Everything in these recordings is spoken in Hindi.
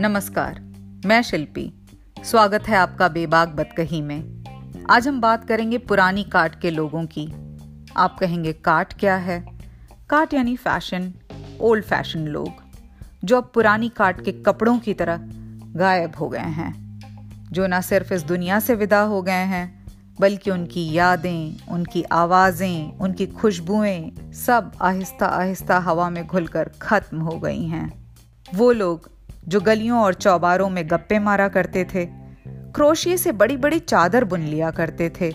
नमस्कार, मैं शिल्पी। स्वागत है आपका बेबाक बतकही में। आज हम बात करेंगे पुरानी काट के लोगों की। आप कहेंगे, काट क्या है? काट यानी फ़ैशन, ओल्ड फ़ैशन लोग, जो अब पुरानी काट के कपड़ों की तरह गायब हो गए हैं। जो ना सिर्फ़ इस दुनिया से विदा हो गए हैं, बल्कि उनकी यादें, उनकी आवाज़ें, उनकी खुशबुएँ सब आहिस्ता आहिस्ता हवा में घुलकर ख़त्म हो गई हैं। वो लोग जो गलियों और चौबारों में गप्पे मारा करते थे। क्रोशिए से बड़ी बड़ी चादर बुन लिया करते थे,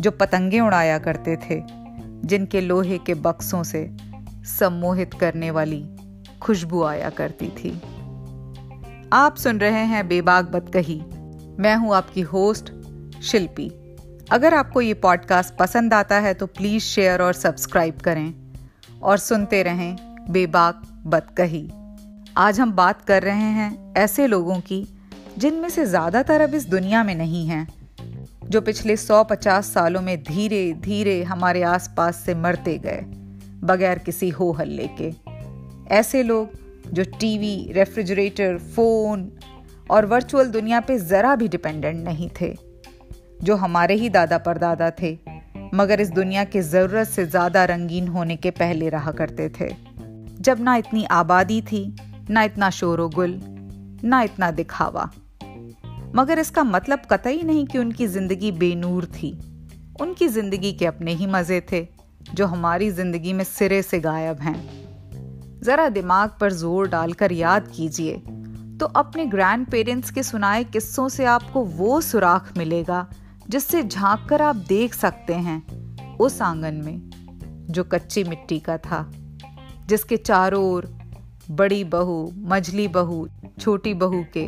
जो पतंगे उड़ाया करते थे, जिनके लोहे के बक्सों से सम्मोहित करने वाली खुशबू आया करती थी। आप सुन रहे हैं बेबाक बतकही। मैं हूँ आपकी होस्ट, शिल्पी। अगर आपको ये पॉडकास्ट पसंद आता है तो प्लीज़ शेयर और सब्सक्राइब करें और सुनते रहें बेबाक बतकही। आज हम बात कर रहे हैं ऐसे लोगों की, जिनमें से ज़्यादातर अब इस दुनिया में नहीं हैं, जो पिछले 150 सालों में धीरे धीरे हमारे आसपास से मरते गए, बगैर किसी हो हल्ले के। ऐसे लोग जो टीवी, रेफ्रिजरेटर, फ़ोन और वर्चुअल दुनिया पे ज़रा भी डिपेंडेंट नहीं थे, जो हमारे ही दादा परदादा थे, मगर इस दुनिया के ज़रूरत से ज़्यादा रंगीन होने के पहले रहा करते थे। जब ना इतनी आबादी थी ना इतना शोर गुल, ना इतना दिखावा। मगर इसका मतलब कतई नहीं कि उनकी ज़िंदगी बेनूर थी। उनकी ज़िंदगी के अपने ही मज़े थे, जो हमारी ज़िंदगी में सिरे से गायब हैं। जरा दिमाग पर ज़ोर डालकर याद कीजिए तो अपने ग्रैंड पेरेंट्स के सुनाए किस्सों से आपको वो सुराख मिलेगा, जिससे झाँक कर आप देख सकते हैं, उस आँगन में, जो कच्ची मिट्टी का था, जिसके चारों ओर बड़ी बहू, मझली बहू, छोटी बहू के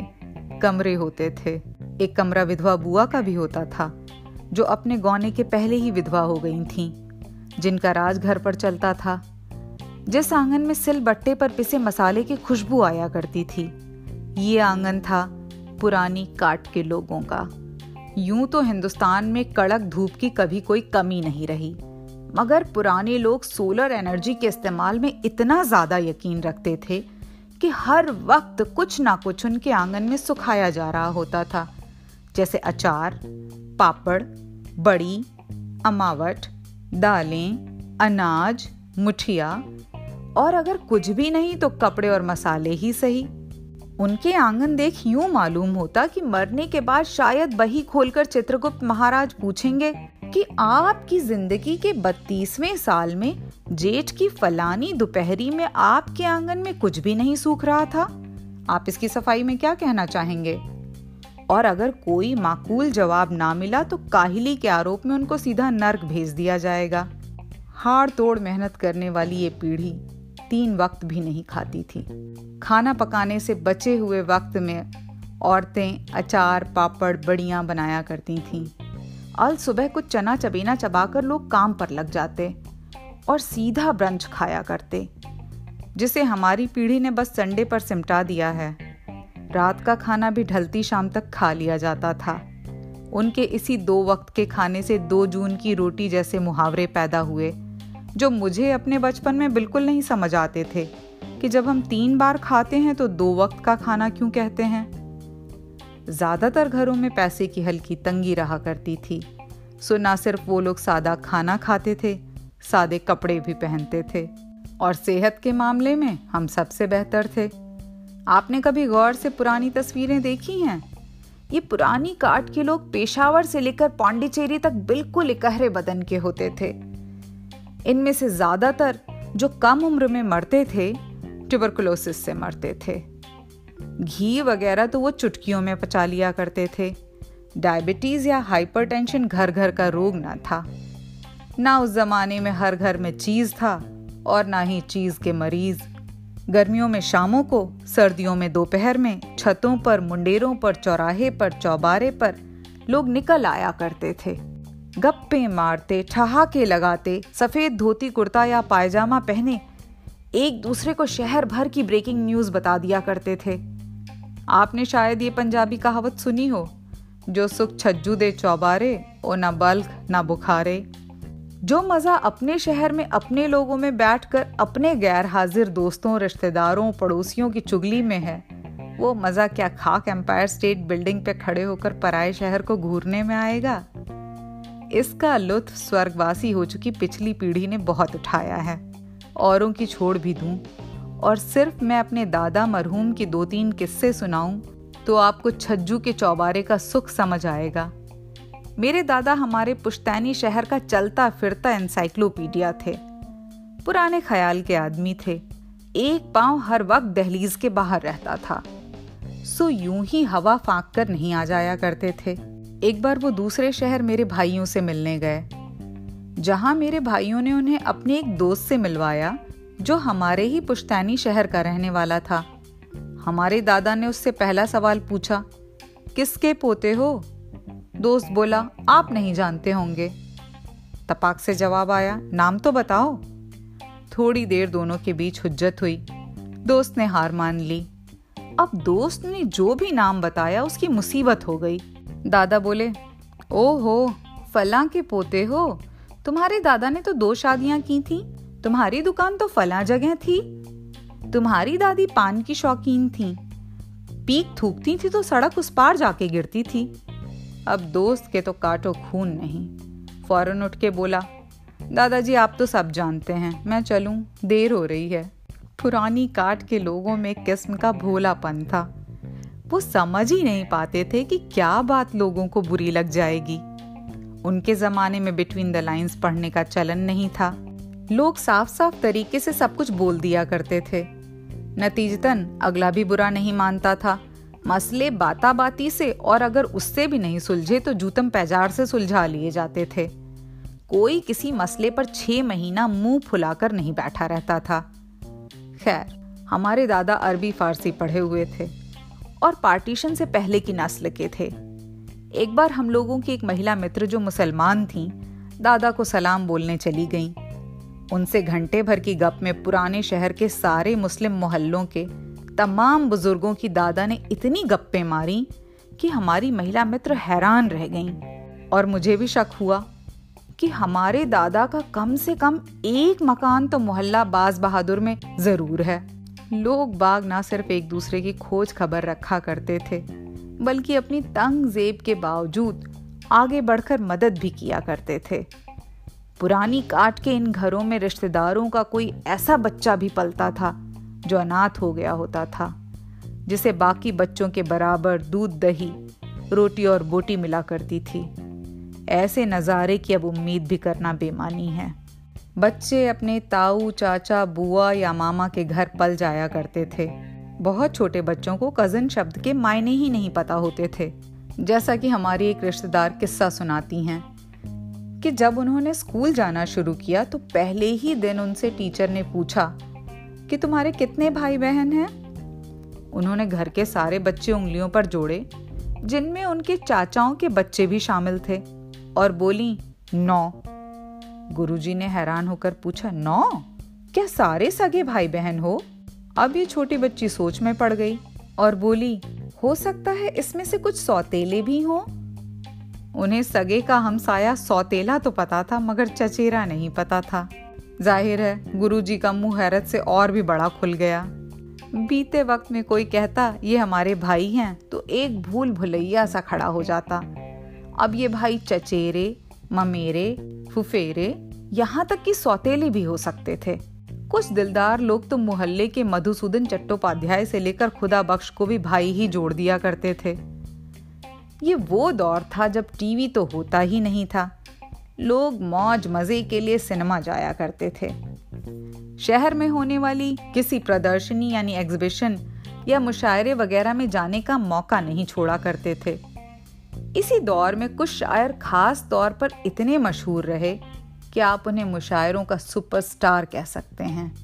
कमरे होते थे। एक कमरा विधवा बुआ का भी होता था, जो अपने गौने के पहले ही विधवा हो गई थीं, जिनका राज घर पर चलता था। जिस आँगन में सिल बट्टे पर पिसे मसाले की खुशबू आया करती थी, ये आँगन था पुरानी काट के लोगों का। यूँ तो हिंदुस्तान में कड़क धूप की कभी कोई कमी नहीं रही। मगर पुराने लोग सोलर एनर्जी के इस्तेमाल में इतना ज़्यादा यकीन रखते थे कि हर वक्त कुछ ना कुछ उनके आँगन में सुखाया जा रहा होता था। जैसे अचार, पापड़, बड़ी, अमावट, दालें, अनाज, मुठिया। और अगर कुछ भी नहीं तो कपड़े और मसाले ही सही। उनके आँगन देख यूँ मालूम होता कि मरने के बाद शायद बही खोलकर चित्रगुप्त महाराज पूछेंगे कि आपकी ज़िंदगी के बत्तीसवें साल में जेठ की फलानी दोपहरी में आपके आँगन में कुछ भी नहीं सूख रहा था? आप इसकी सफ़ाई में क्या कहना चाहेंगे? और अगर कोई माकूल जवाब ना मिला तो काहिली के आरोप में उनको सीधा नर्क भेज दिया जाएगा। हाड़ तोड़ मेहनत करने वाली ये पीढ़ी तीन वक्त भी नहीं खाती थी। खाना पकाने से बचे हुए वक्त में औरतें, अचार, पापड़, बड़ियाँ बनाया करती थीं। अल सुबह कुछ चना चबेना चबाकर लोग काम पर लग जाते और सीधा ब्रंच खाया करते, जिसे हमारी पीढ़ी ने बस संडे पर सिमटा दिया है। रात का खाना भी ढलती शाम तक खा लिया जाता था। उनके इसी दो वक्त के खाने से दो जून की रोटी जैसे मुहावरे पैदा हुए, जो मुझे अपने बचपन में बिल्कुल नहीं समझ आते थे कि जब हम तीन बार खाते हैं तो दो वक्त का खाना क्यों कहते हैं? ज़्यादातर घरों में पैसे की हल्की तंगी रहा करती थी। सो ना सिर्फ़ वो लोग सादा खाना खाते थे, सादे कपड़े भी पहनते थे। और सेहत के मामले में हम सबसे बेहतर थे। आपने कभी गौर से पुरानी तस्वीरें देखी हैं? ये पुरानी काट के लोग पेशावर से लेकर पांडिचेरी तक बिल्कुल इकहरे बदन के होते थे। इनमें से ज़्यादातर जो कम उम्र में मरते थे ट्यूबरकुलोसिस से मरते थे। घी वगैरह तो वो चुटकियों में पचा लिया करते थे। डायबिटीज़ या हाइपरटेंशन घर घर का रोग ना था। ना उस जमाने में हर घर में चीज़ था और ना ही चीज़ के मरीज़। गर्मियों में शामों को, सर्दियों में दोपहर में, छतों पर, मुंडेरों पर, चौराहे पर, चौबारे पर लोग निकल आया करते थे। गप्पे मारते, ठहाके लगाते, सफ़ेद धोती कुर्ता या पायजामा पहने एक दूसरे को शहर भर की ब्रेकिंग न्यूज़ बता दिया करते थे। आपने शायद ये पंजाबी कहावत सुनी हो, जो सुख छज्जू दे चौबारे, ओ ना बल्क ना बुखारे। जो मज़ा अपने शहर में अपने लोगों में बैठकर अपने गैर हाजिर दोस्तों, रिश्तेदारों, पड़ोसियों की चुगली में है, वो मज़ा क्या खाक एम्पायर स्टेट बिल्डिंग पे खड़े होकर पराए शहर को घूरने में आएगा? इसका लुत्फ स्वर्गवासी हो चुकी पिछली पीढ़ी ने बहुत उठाया है। औरों की छोड़ भी दूँ। और सिर्फ़ मैं अपने दादा मरहूम की दो तीन किस्से सुनाऊं तो आपको छज्जू के चौबारे का सुख समझ आएगा। मेरे दादा हमारे पुश्तैनी शहर का चलता फिरता एनसाइक्लोपीडिया थे। पुराने ख्याल के आदमी थे। एक पाँव हर वक्त दहलीज के बाहर रहता था। सो यूँ ही हवा फांक कर नहीं आ जाया करते थे। एक बार वो दूसरे शहर मेरे भाइयों से मिलने गए। जहाँ मेरे भाइयों ने उन्हें अपने एक दोस्त से मिलवाया, जो हमारे ही पुश्तैनी शहर का रहने वाला था। हमारे दादा ने उससे पहला सवाल पूछा, किसके पोते हो? दोस्त बोला, आप नहीं जानते होंगे। तपाक से जवाब आया, नाम तो बताओ। थोड़ी देर दोनों के बीच हुज्जत हुई। दोस्त ने हार मान ली। अब दोस्त ने जो भी नाम बताया, उसकी मुसीबत हो गई। दादा बोले, ओहो फला के पोते हो? तुम्हारे दादा ने तो दो शादियाँ की थी। तुम्हारी दुकान तो फला जगह थी। तुम्हारी दादी पान की शौकीन थी। पीक थूकती थी तो सड़क उस पार जाके गिरती थी। अब दोस्त के तो काटो खून नहीं। फ़ौरन उठ के बोला, दादाजी, आप तो सब जानते हैं, मैं चलूँ, देर हो रही है। पुरानी काट के लोगों में किस्म का भोलापन था। वो समझ ही नहीं पाते थे कि क्या बात लोगों को बुरी लग जाएगी। उनके जमाने में बिटवीन द लाइंस पढ़ने का चलन नहीं था। लोग साफ़ साफ़ तरीके से सब कुछ बोल दिया करते थे। नतीजतन अगला भी बुरा नहीं मानता था। मसले बाता बाती से और अगर उससे भी नहीं सुलझे तो जूतम पैजार से सुलझा लिए जाते थे। कोई किसी मसले पर छह महीना मुँह फुलाकर नहीं बैठा रहता था। खैर, हमारे दादा अरबी फारसी पढ़े हुए थे और पार्टीशन से पहले की नस्ल के थे। एक बार हम लोगों की एक महिला मित्र जो मुसलमान थी, दादा को सलाम बोलने चली गईं। उनसे घंटे भर की गप में पुराने शहर के सारे मुस्लिम मोहल्लों के तमाम बुज़ुर्गों की दादा ने इतनी गप्पे मारी कि हमारी महिला मित्र हैरान रह गईं और मुझे भी शक हुआ कि हमारे दादा का कम से कम एक मकान तो मोहल्ला बाज बहादुर में ज़रूर है लोग बाग ना सिर्फ़ एक दूसरे की खोज खबर रखा करते थे बल्कि अपनी तंग जेब के बावजूद आगे बढ़कर मदद भी किया करते थे। पुरानी काट के इन घरों में रिश्तेदारों का कोई ऐसा बच्चा भी पलता था, जो अनाथ हो गया होता था, जिसे बाकी बच्चों के बराबर दूध, दही, रोटी और बोटी मिला करती थी। ऐसे नज़ारे की अब उम्मीद भी करना बेमानी है। बच्चे अपने ताऊ, चाचा, बुआ या मामा के घर पल जाया करते थे। बहुत छोटे बच्चों को कज़न शब्द के मायने ही नहीं पता होते थे। जैसा कि हमारी एक रिश्तेदार किस्सा सुनाती हैं कि जब उन्होंने स्कूल जाना शुरू किया तो पहले ही दिन उनसे टीचर ने पूछा कि तुम्हारे कितने भाई बहन हैं? उन्होंने घर के सारे बच्चे उंगलियों पर जोड़े, जिनमें उनके चाचाओं के बच्चे भी शामिल थे और बोली, नौ। गुरुजी ने हैरान होकर पूछा, नौ? क्या सारे सगे भाई बहन हो? अब ये छोटी बच्ची सोच में पड़ गई और बोली, हो सकता है इसमें से कुछ सौतेले भी हों? उन्हें सगे का हमसाया सौतेला तो पता था, मगर चचेरा नहीं पता था। ज़ाहिर है, गुरुजी का मुँह हैरत से और भी बड़ा खुल गया। बीते वक्त में कोई कहता, ये हमारे भाई हैं तो एक भूल भुलैया सा खड़ा हो जाता। अब ये भाई चचेरे, ममेरे, फुफेरे, यहाँ तक कि सौतेले भी हो सकते थे। कुछ दिलदार लोग तो मोहल्ले के मधुसूदन चट्टोपाध्याय से लेकर खुदा बख्श को भी भाई ही जोड़ दिया करते थे। ये वो दौर था जब टीवी तो होता ही नहीं था। लोग मौज मज़े के लिए सिनेमा जाया करते थे। शहर में होने वाली किसी प्रदर्शनी यानी एग्जीबिशन या मुशायरे वगैरह में जाने का मौका नहीं छोड़ा करते थे। इसी दौर में कुछ शायर खास तौर पर इतने मशहूर रहे कि आप उन्हें मुशायरों का सुपरस्टार कह सकते हैं।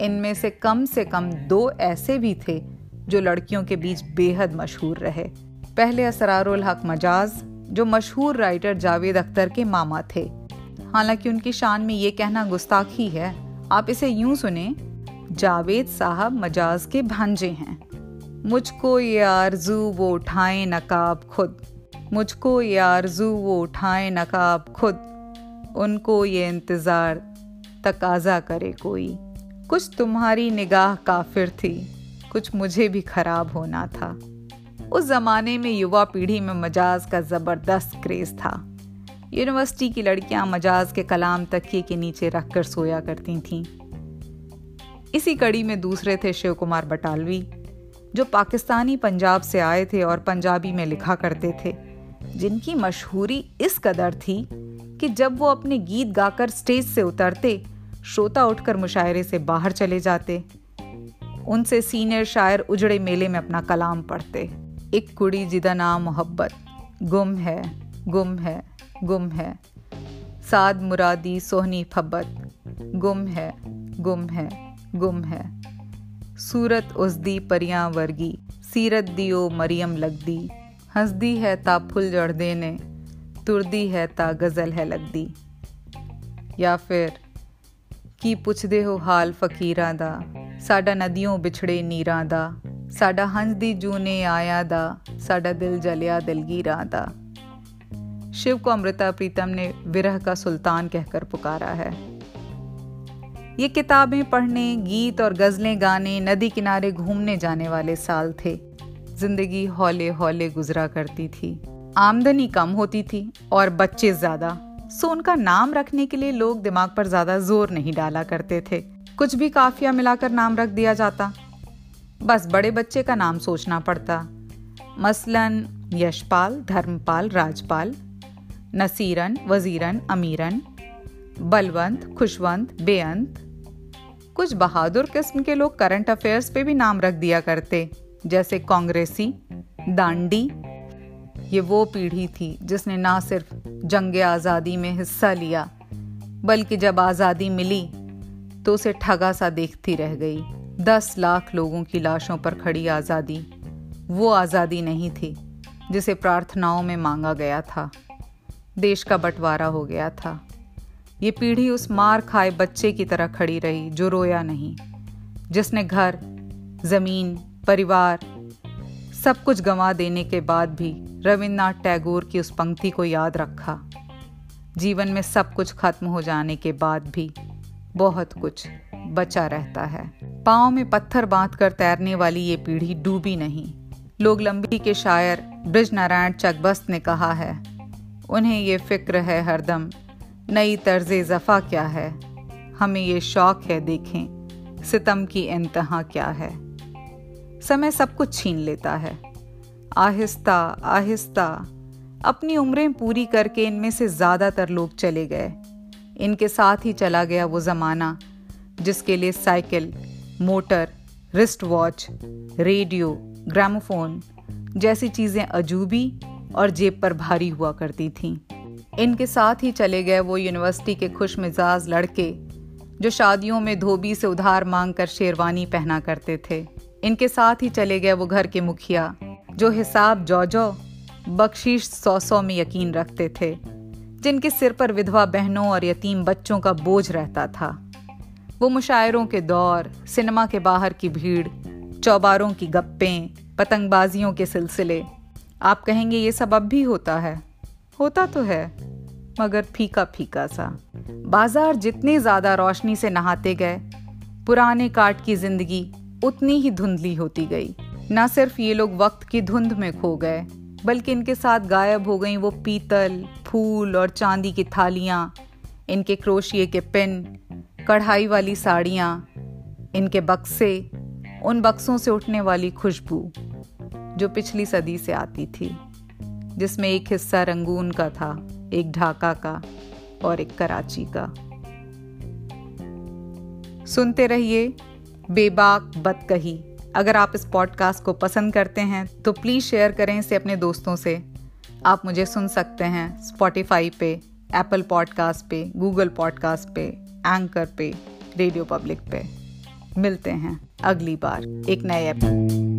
इनमें से कम से कम दो ऐसे भी थे जो लड़कियों के बीच बेहद मशहूर रहे। पहले असरारुल हक मजाज, जो मशहूर राइटर जावेद अख्तर के मामा थे। हालाँकि उनकी शान में ये कहना गुस्ताखी है। आप इसे यूँ सुने, जावेद साहब मजाज के भांजे हैं। मुझको ये आरज़ू वो उठाए नकाब खुद। मुझको ये आरज़ू वो उठाए नकाब खुद। उनको ये इंतज़ार तकाजा करे कोई। कुछ तुम्हारी निगाह काफिर थी, कुछ मुझे भी खराब होना था। उस जमाने में युवा पीढ़ी में मजाज का ज़बरदस्त क्रेज था। यूनिवर्सिटी की लड़कियाँ मजाज के कलाम तकिए के नीचे रखकर सोया करती थीं। इसी कड़ी में दूसरे थे शिव कुमार बटालवी, जो पाकिस्तानी पंजाब से आए थे और पंजाबी में लिखा करते थे। जिनकी मशहूरी इस कदर थी कि जब वो अपने गीत गाकर स्टेज से उतरते, श्रोता उठकर मुशायरे से बाहर चले जाते। उनसे सीनियर शायर उजड़े मेले में अपना कलाम पढ़ते। एक कुड़ी जिदा नाम मोहब्बत, गुम है गुम है गुम है। साद मुरादी सोहनी फब्बत, गुम है गुम है गुम है। सूरत उसदी परियाँ वर्गी, सीरत दियो मरियम लगदी। हंसदी है ता फुल जड़ देने तुरदी है ता गज़ल है लगदी या फिर ਕੀ ਪੁੱਛਦੇ ਹੋ ਹਾਲ ਫਕੀਰਾਂ ਦਾ ਸਾਡਾ ਨਦੀਆਂ ਵਿਛੜੇ ਨੀਰਾਂ ਦਾ ਸਾਡਾ ਹੰਝ ਦੀ ਜੂਨੇ ਆਇਆ ਦਾ ਸਾਡਾ ਦਿਲ ਜਲਿਆ ਦਿਲਗੀਰਾਂ ਦਾ शिव को अमृता प्रीतम ने विरह का सुल्तान कहकर पुकारा है ये किताबें पढ़ने गीत और गजलें गाने नदी किनारे घूमने जाने वाले साल थे जिंदगी हौले हौले गुजरा करती थी आमदनी कम होती थी और बच्चे ज़्यादा। सो उनका नाम रखने के लिए लोग दिमाग पर ज़्यादा ज़ोर नहीं डाला करते थे। कुछ भी काफिया मिलाकर नाम रख दिया जाता। बस बड़े बच्चे का नाम सोचना पड़ता। मसलन, यशपाल, धर्मपाल, राजपाल, नसीरन, वजीरन, अमीरन, बलवंत, खुशवंत, बेअंत। कुछ बहादुर किस्म के लोग करंट अफेयर्स पे भी नाम रख दिया करते, जैसे कांग्रेसी, दांडी ये वो पीढ़ी थी जिसने ना सिर्फ़ जंग आज़ादी में हिस्सा लिया, बल्कि जब आज़ादी मिली तो उसे ठगा सा देखती रह गई। दस लाख लोगों की लाशों पर खड़ी आज़ादी, वो आज़ादी नहीं थी, जिसे प्रार्थनाओं में मांगा गया था। देश का बंटवारा हो गया था। ये पीढ़ी उस मार खाए बच्चे की तरह खड़ी रही, जो रोया नहीं, जिसने घर, ज़मीन, परिवार, सब कुछ गंवा देने के बाद भी रविन्द्रनाथ टैगोर की उस पंक्ति को याद रखा। जीवन में सब कुछ खत्म हो जाने के बाद भी बहुत कुछ बचा रहता है। पाँव में पत्थर बाँध कर तैरने वाली ये पीढ़ी डूबी नहीं। लोग लंबी के शायर ब्रिज नारायण चकबस्त ने कहा है, उन्हें ये फ़िक्र है हरदम, नई तर्ज जफ़ा क्या है? हमें ये शौक है देखें, सितम की इंतहा क्या है? समय सब कुछ छीन लेता है। आहिस्ता आहिस्ता। अपनी उम्रें पूरी करके इनमें से ज़्यादातर लोग चले गए। इनके साथ ही चला गया वो ज़माना, जिसके लिए cycle, motor wrist watch radio gramophone जैसी चीज़ें अजूबी और जेब पर भारी हुआ करती थीं। इनके साथ ही चले गए वो यूनिवर्सिटी के खुश मिजाज लड़के, जो शादियों में धोबी से उधार मांग कर शेरवानी पहना करते थे। इनके साथ ही चले गए वो घर के मुखिया जो हिसाब जो जो बख्शीश सौ सौ में यकीन रखते थे, जिनके सिर पर विधवा बहनों और यतीम बच्चों का बोझ रहता था। वो मुशायरों के दौर, सिनेमा के बाहर की भीड़, चौबारों की गप्पें, पतंगबाजियों के सिलसिले, आप कहेंगे ये सब अब भी होता है। होता तो है, मगर फीका फीका सा। बाज़ार जितने ज़्यादा रोशनी से नहाते गए, पुराने काट की ज़िंदगी उतनी ही धुंधली होती गई। न सिर्फ़ ये लोग वक्त की धुंध में खो गए, बल्कि इनके साथ गायब हो गई वो पीतल, फूल और चांदी की थालियाँ, इनके क्रोशिए के पिन, कढ़ाई वाली साड़ियाँ, इनके बक्से, उन बक्सों से उठने वाली खुशबू, जो पिछली सदी से आती थी, जिसमें एक हिस्सा रंगून का था, एक ढाका का और एक कराची का। सुनते रहिए, बेबाक बदकही अगर आप इस पॉडकास्ट को पसंद करते हैं तो प्लीज़ शेयर करें इसे अपने दोस्तों से। आप मुझे सुन सकते हैं स्पॉटिफाई पे एप्पल पॉडकास्ट पे गूगल पॉडकास्ट पे एंकर पे रेडियो पब्लिक पे। मिलते हैं अगली बार एक नए एपिसोड